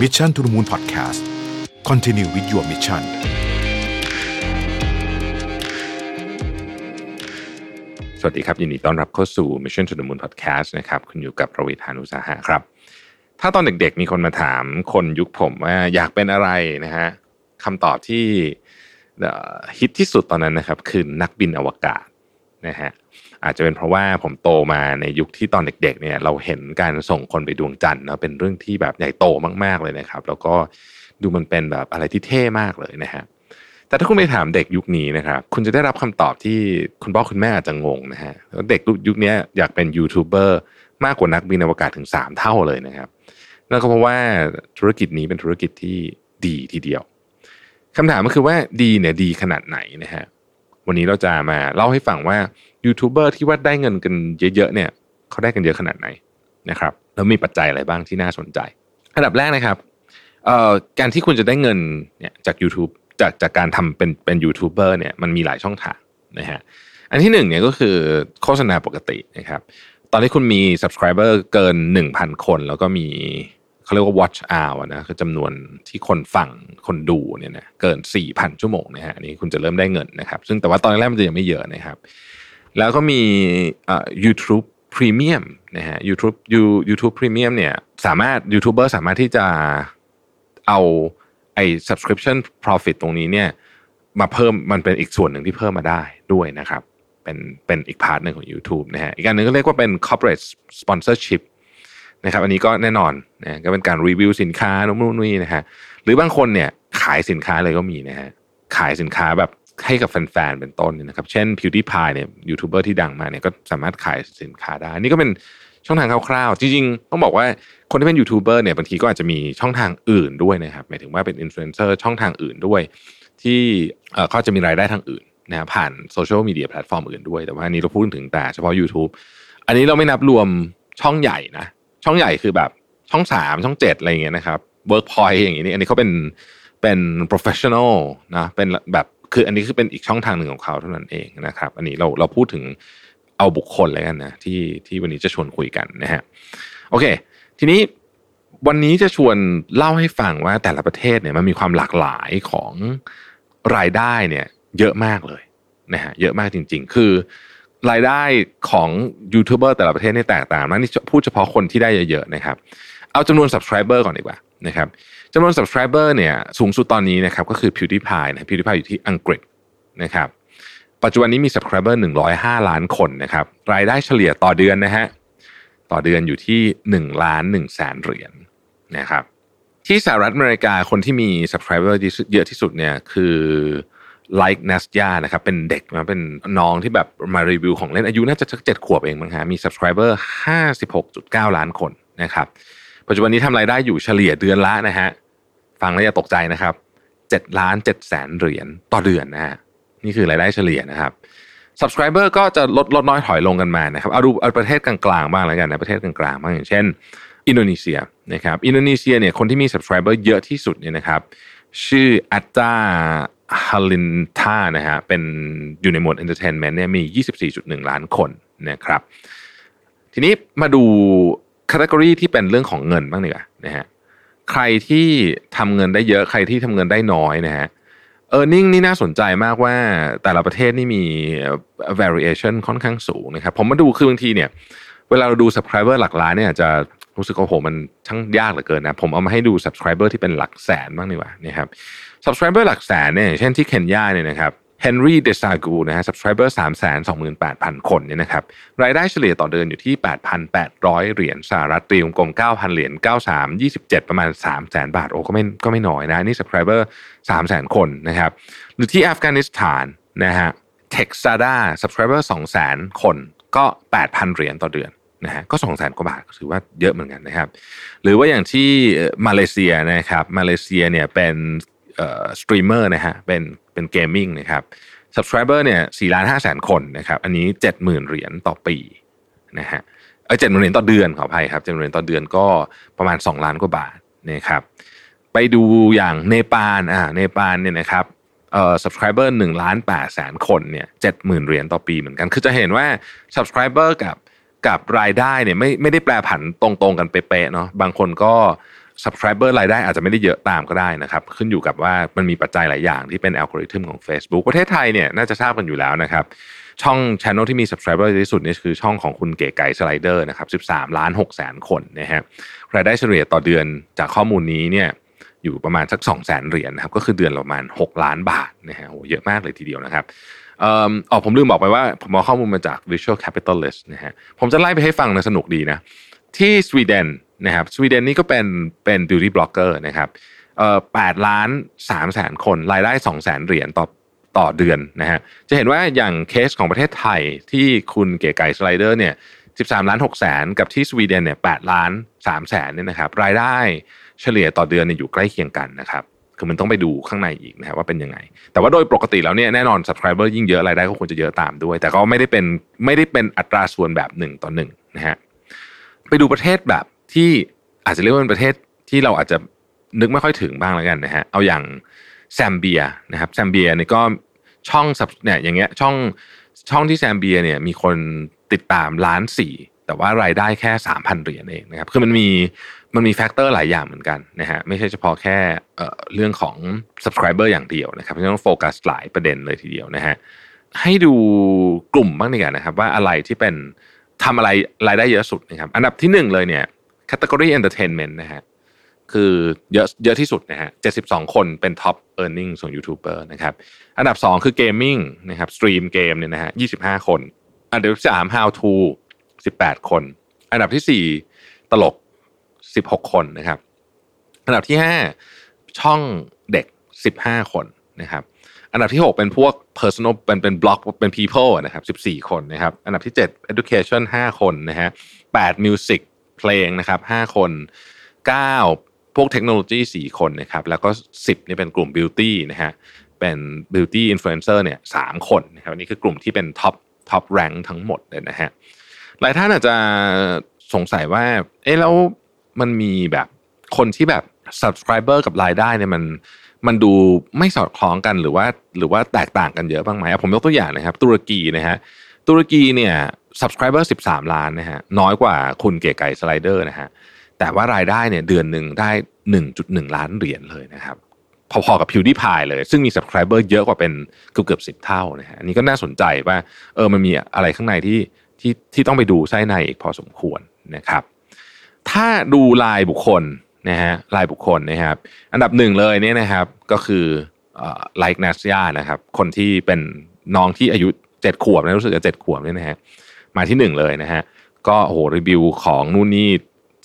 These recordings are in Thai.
Mission to the Moon Podcast Continue with your mission สวัสดีครับ ยินดีต้อนรับเข้าสู่ Mission to the Moon Podcast นะครับคุณอยู่กับประวิทยานุสาหะครับ ถ้าตอนเด็กๆ มีคนมาถามคนยุคผมว่าอยากเป็นอะไรนะฮะคำตอบที่ฮิตที่สุดตอนนั้นนะครับ คือนักบินอวกาศ นะฮะอาจจะเป็นเพราะว่าผมโตมาในยุคที่ตอนเด็ก ๆ เนี่ย เราเห็นการส่งคนไปดวงจันทร์นะเป็นเรื่องที่แบบใหญ่โตมากๆเลยนะครับ แล้วก็ดูมันเป็นแบบอะไรที่เท่มากเลยนะฮะแต่ถ้าคุณไปถามเด็กยุคนี้นะครับคุณจะได้รับคำตอบที่คุณพ่อคุณแม่อาจจะงงนะฮะเด็กยุคนี้อยากเป็นยูทูบเบอร์มากกว่านักบินอวกาศถึง 3 เท่าเลยนะครับนั่นก็เพราะว่าธุรกิจนี้เป็นธุรกิจที่ดีทีเดียวคำถามก็คือว่าดีเนี่ยดีขนาดไหนนะฮะ วันนี้เราจะมาเล่าให้ฟังว่ายูทูบเบอร์ที่ว่าได้เงินกันเยอะๆเนี่ยเขาได้กันเยอะขนาดไหนนะครับแล้วมีปัจจัยอะไรบ้างที่น่าสนใจ อันดับแรกนะครับการที่คุณจะได้เงินเนี่ยจาก YouTube จากจากการทำเป็นเป็นยูทูบเบอร์เนี่ยมันมีหลายช่องทางนะฮะอันที่หนึ่งเนี่ยก็คือโฆษณาปกตินะครับ ตอนที่คุณมี subscriber เกิน 1,000 คน แล้วก็มี เขาเรียกว่า watch hour นะคือจำนวนที่คนฟังคนดูเนี่ยนะเกิน 4,000 ชั่วโมงนะฮะอันนี้คุณจะเริ่มได้เงินนะครับ ซึ่งแต่ว่าตอนแรกมันจะยังไม่เยอะนะครับ แล้วก็มีอ่า YouTube Premium นะฮะ YouTube YouTube Premium เนี่ยสามารถยูทูบเบอร์สามารถที่จะเอาไอ้ subscription profit ตรงนี้เนี่ยมาเพิ่มมันเป็นอีกส่วนหนึ่งที่เพิ่มมาได้ด้วยนะครับ เป็นเป็นอีกพาร์ทหนึ่งของ YouTube นะฮะอีกอันหนึ่งก็เรียกว่าเป็น corporate sponsorship นะครับอันนี้ก็แน่นอนนะก็เป็นการรีวิวสินค้าโน่นนี่นะฮะหรือบางคนเนี่ยขายสินค้าเลยก็มีนะฮะขายสินค้าแบบให้กับแฟนๆเป็นต้นนะครับ เช่น PewDiePie เนี่ยยูทูบเบอร์ที่ดังมาเนี่ยก็สามารถขายสินค้าได้ นี่ก็เป็นช่องทางคร่าวๆ จริงๆ ต้องบอกว่าคนที่เป็นยูทูบเบอร์เนี่ยบางทีก็อาจจะมีช่องทางอื่นด้วยนะครับหมายถึงว่าเป็นอินฟลูเอนเซอร์ช่องทางอื่นด้วย ที่เขาจะมีรายได้ทางอื่นนะผ่านโซเชียลมีเดียแพลตฟอร์มอื่นด้วย แต่ว่าอันนี้เราพูดถึงแต่เฉพาะ YouTube อันนี้เราไม่นับรวมช่องใหญ่นะ ช่องใหญ่คือแบบช่องสามช่องเจ็ดอะไรเงี้ยนะครับเวิร์กพอยต์อย่างนี้อันนี้เขาเป็นเป็น professional นะเป็นแบบคืออันนี้คือเป็นอีกช่องทางหนึ่งของเขาเท่านั้นเองนะครับ อันนี้เราเราพูดถึงเอาบุคคลเลยกันนะที่ที่วันนี้จะชวนคุยกันนะฮะโอเค ทีนี้วันนี้จะชวนเล่าให้ฟังว่าแต่ละประเทศเนี่ยมันมีความหลากหลายของรายได้เนี่ยเยอะมากเลยนะฮะเยอะมากจริง ๆ คือ รายได้ของยูทูบเบอร์แต่ละประเทศนี่แตกต่างมากนี่พูดเฉพาะคนที่ได้เยอะๆนะครับ เอาจำนวน subscriber ก่อนดีกว่านะครับจำนวน subscriber เนี่ยสูงสุดตอนนี้นะครับก็คือ PewDiePie นะ PewDiePie อยู่ที่อังกฤษนะครับปัจจุบันนี้มี subscriber 105 ล้านคนนะครับรายได้เฉลี่ยต่อเดือนนะฮะต่อเดือนอยู่ที่1ล้าน1แสนเหรียญนะครับที่สหรัฐอเมริกาคนที่มี subscriber เยอะที่สุดเนี่ยคือ ไลค์นัสยานะครับเป็นเด็กมาเป็นน้องที่แบบมารีวิวของเล่นอายุน่าจะสักเจ็ดขวบเองมั้งฮะมี subscriber 56.9 ล้านคนนะครับปัจจุบันนี้ทำรายได้อยู่เฉลี่ยเดือนละนะฮะฟังแล้วอย่าตกใจนะครับเจ็ดล้านเจ็ดแสนเหรียญต่อเดือนนะฮะนี่คือรายได้เฉลี่ยนะครับ subscriber ก็จะลดลดน้อยถอยลงกันมานะครับเอาดูเอาประเทศกลางๆบ้างแล้วกันนะประเทศกลางๆบ้างอย่างเช่น อินโดนีเซียนะครับอินโดนีเซียเนี่ยคนที่มี subscriber เยอะที่สุดเนี่ยนะครับชื่อ Atta Halilintar นะฮะเป็นอยู่ในหมวด entertainment เนี่ยมี 24.1 ล้านคนนะครับ ทีนี้มาดูคัตเกอรีที่เป็นเรื่องของเงินบ้างดีกว่านะฮะใครที่ทำเงินได้เยอะใครที่ทำเงินได้น้อยนะฮะเออร์เน็งนี่น่าสนใจมากว่าแต่ละประเทศนี่มี variation ค่อนข้างสูงนะครับ ผมมาดูคือบางทีเนี่ย เวลาเราดู subscriber หลักล้านเนี่ยจะรู้สึกว่าโหมันช่างยากเหลือเกินนะ ผมเอามาให้ดู subscriber ที่เป็นหลักแสนบ้างดีกว่านะครับ subscriber หลักแสนเนี่ยเช่นที่เคนยาเนี่ยนะครับเฮนรี่เดซากูนะฮะ subscriber 3 2 8 0 0 0 คนเนี่ยนะครับรายได้เฉลี่ยต่อเดือนอยู่ที่ 8,800 เหรียญสหรัฐตีวงกลม 9,000 เหรียญ93 27 ประมาณ 300,000บาทโอ้ก็ไม่ก็ไม่น้อยนะ นี่ subscriber 300,000คนนะครับหรือที่อัฟกานิสถานนะฮะเท็กซัส subscriber 200,000 คนก็ 8,000 เหรียญต่อเดือนนะฮะก็สองแสนกว่าบาทถือว่าเยอะเหมือนกันนะครับ หรือว่าอย่างที่มาเลเซียนะครับมาเลเซียเนี่ยเป็น สตรีมเมอร์นะฮะเป็นเป็น gaming นะครับ subscriber เนี่ยสี่ล้านห้าแสนคนนะครับ อันนี้เจ็ดหมื่นเหรียญต่อปีนะฮะเออเจ็ดหมื่นเหรียญต่อเดือนขออภัยครับเจ็ดหมื่นเหรียญต่อเดือนก็ประมาณสองล้านกว่าบาทนะครับไปดูอย่างเนปาลอ่าเนปาลเนี่ยนะครับเอ่อ subscriber หนึ่งล้านแปดแสนคนเนี่ยเจ็ดหมื่นเหรียญต่อปีเหมือนกัน คือจะเห็นว่า subscriber กับกับรายได้เนี่ยไม่ไม่ได้แปรผันตรงๆกันเป๊ะๆเนาะบางคนก็ subscriber รายได้อาจจะไม่ได้เยอะตามก็ได้นะครับ ขึ้นอยู่กับว่ามันมีปัจจัยหลายอย่างที่เป็นอัลกอริทึมของ Facebook ประเทศไทยเนี่ยน่าจะทราบกันอยู่แล้วนะครับ ช่อง Channel ที่มี subscriber ที่สุดนี่คือช่องของคุณเก๋ไก่สไลเดอร์นะครับ13 ล้าน6แสนคนนะฮะรายได้เฉลี่ยต่อเดือนจากข้อมูลนี้เนี่ยอยู่ประมาณสัก 2 0 0แสนเหรียญนะครับก็คือเดือนประมาณ 6 ล้านบาทนะฮะโหเยอะมากเลยทีเดียวนะครับเอ่ออ๋อผมลืมบอกไปว่าผมเอาข้อมูลมาจาก Visual Capitalist นะฮะผมจะไล่ไปให้ฟังนะสนุกดีนะที่สวีเดน นะครับสวีเดนนี่ก็เป็นเป็น beauty blogger นะครับเอ่อแปดล้านสามแสนคนรายได้สองแสนเหรียญต่อต่อเดือนนะฮะจะเห็นว่าอย่างเคสของประเทศไทยที่คุณเก๋ไก่สไลเดอร์เนี่ย13 ล้าน6แสนกับที่สวีเดนเนี่ย8ล้าน3แสนเนี่ยนะครับรายได้เฉลี่ยต่อเดือนเนี่ยอยู่ใกล้เคียงกันนะครับคือมันต้องไปดูข้างในอีกนะครับว่าเป็นยังไง แต่ว่าโดยปกติแล้วเนี่ยแน่นอน subscriber ยิ่งเยอะรายได้ก็ควรจะเยอะตามด้วย แต่ก็ไม่ได้เป็นไม่ได้เป็นอัตราส่วนแบบหนึ่งต่อหนึ่งนะฮะไปดูประเทศแบบ ที่อาจจะเรียกว่าเป็นประเทศที่เราอาจจะนึกไม่ค่อยถึงบ้างแล้วกันนะฮะเอาอย่างแซมเบียนะครับแซมเบียเนี่ยก็ช่องเนี่ยอย่างเงี้ยช่องช่องที่แซมเบียเนี่ยมีคนติดตามล้านสี่แต่ว่ารายได้แค่สามพันเหรียญเองนะครับคือมันมีมันมี factor หลายอย่างเหมือนกันนะฮะไม่ใช่เฉพาะแค่เรื่องของ subscriber อย่างเดียวนะครับต้องโฟกัสหลายประเด็นเลยทีเดียวนะฮะให้ดูกลุ่มบ้างดีกว่านะครับ ว่าอะไรที่เป็นทำอะไรรายได้เยอะสุดนะครับ อันดับที่หนึ่งเลยเนี่ย category entertainment นะฮะคือเยอะเยอะที่สุดนะฮะ72 คนเป็น top earning ส่วนยูทูบเบอร์นะครับอันดับ 2 คือ gaming นะครับสตรีมเกมเนี่ยนะฮะ25 คน อันดับที่3 how to 18 คน อันดับที่ 4 ตลก 16 คนนะครับอันดับที่ 5 ช่องเด็ก 15 คนนะครับอันดับที่ 6 เป็นพวก personal เป็นเป็นบล็อกเป็น people นะครับ14 คนนะครับอันดับที่ 7 education 5 คนนะฮะ8 music เพลงนะครับ5คน9พวกเทคโนโลยี4คนนะครับแล้วก็10นี่เป็นกลุ่ม beauty นะฮะเป็น beauty influencer เนี่ย3คนนะครับนี่คือกลุ่มที่เป็น top top rank ทั้งหมดเลยนะฮะหลายท่านอาจจะสงสัยว่าเอ๊ะแล้วมันมีแบบคนที่แบบ subscriber กับรายได้เนี่ยมันมันดูไม่สอดคล้องกันหรือว่าหรือว่าแตกต่างกันเยอะบ้างไหมผมยกตัวอย่างนะครับ ตุรกีนะฮะตุรกีเนี่ย subscriber 13 ล้านนะฮะน้อยกว่าคุณเก๋ไก่สไลเดอร์นะฮะแต่ว่ารายได้เนี่ยเดือนหนึ่งได้ 1.1 ล้านเหรียญเลยนะครับพอๆกับพิวดี้พายเลย ซึ่งมี subscriber เยอะกว่าเป็นเกือบเกือบสิบเท่านะฮะอันนี้ก็น่าสนใจว่าเออมันมีอะไรข้างในที่ที่ที่ต้องไปดูไส้ในอีกพอสมควรนะครับ ถ้าดูลายบุคคลนะฮะรายบุคคลนะครับ อันดับหนึ่งเลยเนี่ยนะครับก็คือไลค์นัสยานะครับ คนที่เป็นน้องที่อายุเจ็ดขวบนะรู้สึกจะเจ็ดขวบเนี่ยนะฮะ มาที่หนึ่งเลยนะฮะก็โอ้โหรีวิวของนู่นนี่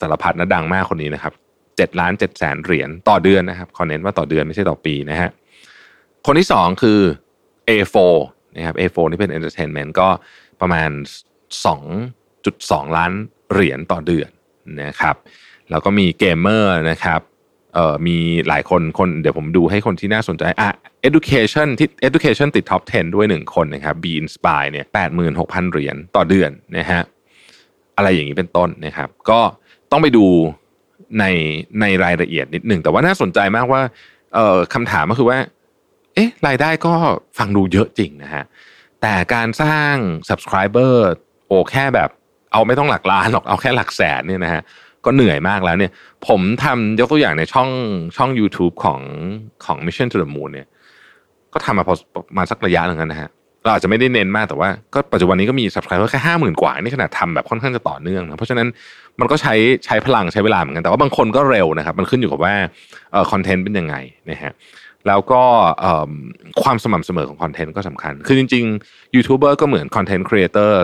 สารพัดนะดังมากคนนี้นะครับเจ็ดล้านเจ็ดแสนเหรียญต่อเดือนนะครับขอนเน้นว่าต่อเดือนไม่ใช่ต่อปีนะฮะคนที่สองคือ A4 นะครับ A4 นี่เป็น Entertainment ก็ประมาณ 2.2 ล้านเหรียญต่อเดือนนะครับแล้วก็มีเกมเมอร์นะครับเอ่อมีหลายคนคนเดี๋ยวผมดูให้คนที่น่าสนใจอะ education ที่ education ติด top 10 ด้วยหนึ่งคนนะครับ be inspire เนี่ย86,000 เหรียญต่อเดือนนะฮะอะไรอย่างนี้เป็นต้นนะครับ ก็ต้องไปดูในในรายละเอียดนิดหนึ่งแต่ว่าน่าสนใจมากว่าเอ่อคำถามก็คือว่า เอ๊ะรายได้ก็ฟังดูเยอะจริงนะฮะแต่การสร้าง subscriber โอ้แค่แบบ เอาไม่ต้องหลักล้านหรอกเอาแค่หลักแสนเนี่ยนะฮะก็เหนื่อยมากแล้วเนี่ย ผมทำยกตัวอย่างในช่องช่อง YouTube ของของ Mission to the Moon เนี่ย ก็ทำมาพอมาสักระยะหนึ่งนะฮะเราอาจจะไม่ได้เน้นมากแต่ว่าก็ปัจจุบันนี้ก็มี subscriber แค่ห้าหมื่นกว่านี่ขนาดทำแบบค่อนข้างจะต่อเนื่องนะเพราะฉะนั้นมันก็ใช้ใช้พลังใช้เวลาเหมือนกันแต่ว่าบางคนก็เร็วนะครับ มันขึ้นอยู่กับว่าเอ่อคอนเทนต์เป็นยังไงนะฮะแล้วก็ความสม่ำเสมอของคอนเทนต์ก็สำคัญ คือจริงๆยูทูบเบอร์ก็เหมือนคอนเทนต์ครีเอเตอร์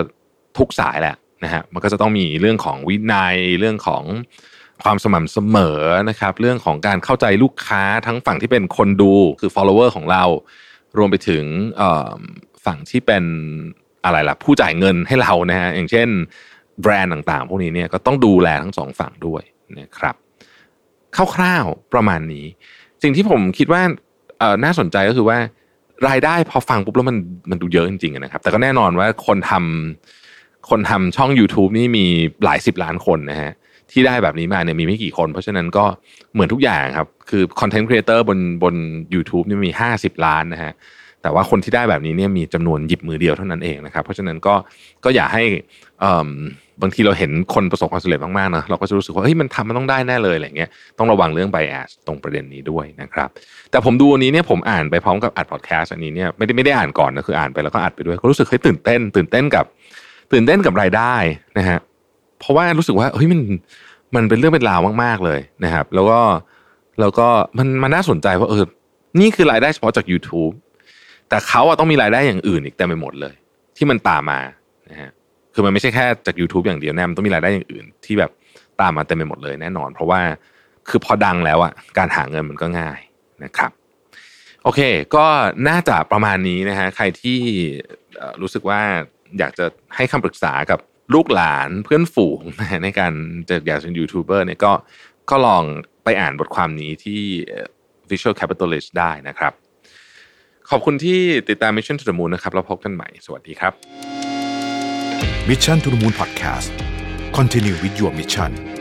ทุกสายแหละนะฮะมันก็จะต้องมีเรื่องของวินัยเรื่องของ ความสม่ำเสมอนะครับ เรื่องของการเข้าใจลูกค้าทั้งฝั่งที่เป็นคนดูคือ follower ของเรา รวมไปถึงฝั่งที่เป็นอะไรล่ะ ผู้จ่ายเงินให้เรานะฮะอย่างเช่นแบรนด์ต่างๆ พวกนี้เนี่ยก็ต้องดูแลทั้งสองฝั่งด้วยนะครับคร่าวๆประมาณนี้ สิ่งที่ผมคิดว่าน่าสนใจก็คือว่ารายได้พอฟังปุ๊บแล้วมันมันดูเยอะจริงๆนะครับ แต่ก็แน่นอนว่าคนทำคนทำช่อง YouTube นี่มีหลายสิบล้านคนนะฮะ ที่ได้แบบนี้มาเนี่ยมีไม่กี่คน เพราะฉะนั้นก็เหมือนทุกอย่างครับ คือคอนเทนต์ครีเอเตอร์บนบน u t u b e นี่มี 50 ล้านนะฮะแต่ว่าคนที่ได้แบบนี้เนี่ยมีจำนวนหยิบมือเดียวเท่านั้นเองนะครับ เพราะฉะนั้นก็ก็อย่าให้บางทีเราเห็นคนประสบความสำเร็จมากๆนะเราก็จะรู้สึกว่าเฮ้ยมันทำมันต้องได้แน่เลยอะไรเงี้ยต้องระวังเรื่อง bias ตรงประเด็นนี้ด้วยนะครับ แต่ผมดูอันนี้เนี่ยผมอ่านไปพร้อมกับอัดพอดแคสต์อันนี้เนี่ยไม่ได้ไม่ได้อ่านก่อนนะคืออ่านไปแล้วก็อัดไปด้วยก็รู้สึกเฮ้ยตื่นเต้น ตื่นเต้นกับ ตื่นเต้นกับรายได้นะฮะ เพราะว่ารู้สึกว่าเฮ้ยมันมันเป็นเรื่องเป็นราวมาก ๆเลยนะครับ แล้วก็แล้วก็มันมันน่าสนใจว่าเออนี่คือรายได้เฉพาะจาก YouTube แต่เขาอะต้องมีรายได้อย่างอื่นอีกเต็มไปหมดเลย ที่มันตามมานะฮะคือมันไม่ใช่แค่จาก YouTube อย่างเดียวแน่มันต้องมีรายได้อย่างอื่น ที่แบบตามมาเต็มไปหมดเลยแน่นอน เพราะว่าคือพอดังแล้วอะการหาเงินมันก็ง่ายนะครับโอเค ก็น่าจะประมาณนี้นะฮะใครที่รู้สึกว่าอยากจะให้คำปรึกษากับ ลูกหลานเพื่อนฝูงในการจะอยากเป็นยูทูบเบอร์เนี่ยก็ก็ลองไปอ่านบทความนี้ที่ Visual Capitalist ได้นะครับ ขอบคุณที่ติดตาม Mission to the Moon นะครับแล้วพบกันใหม่ สวัสดีครับ Mission to the Moon Podcast Continue with your mission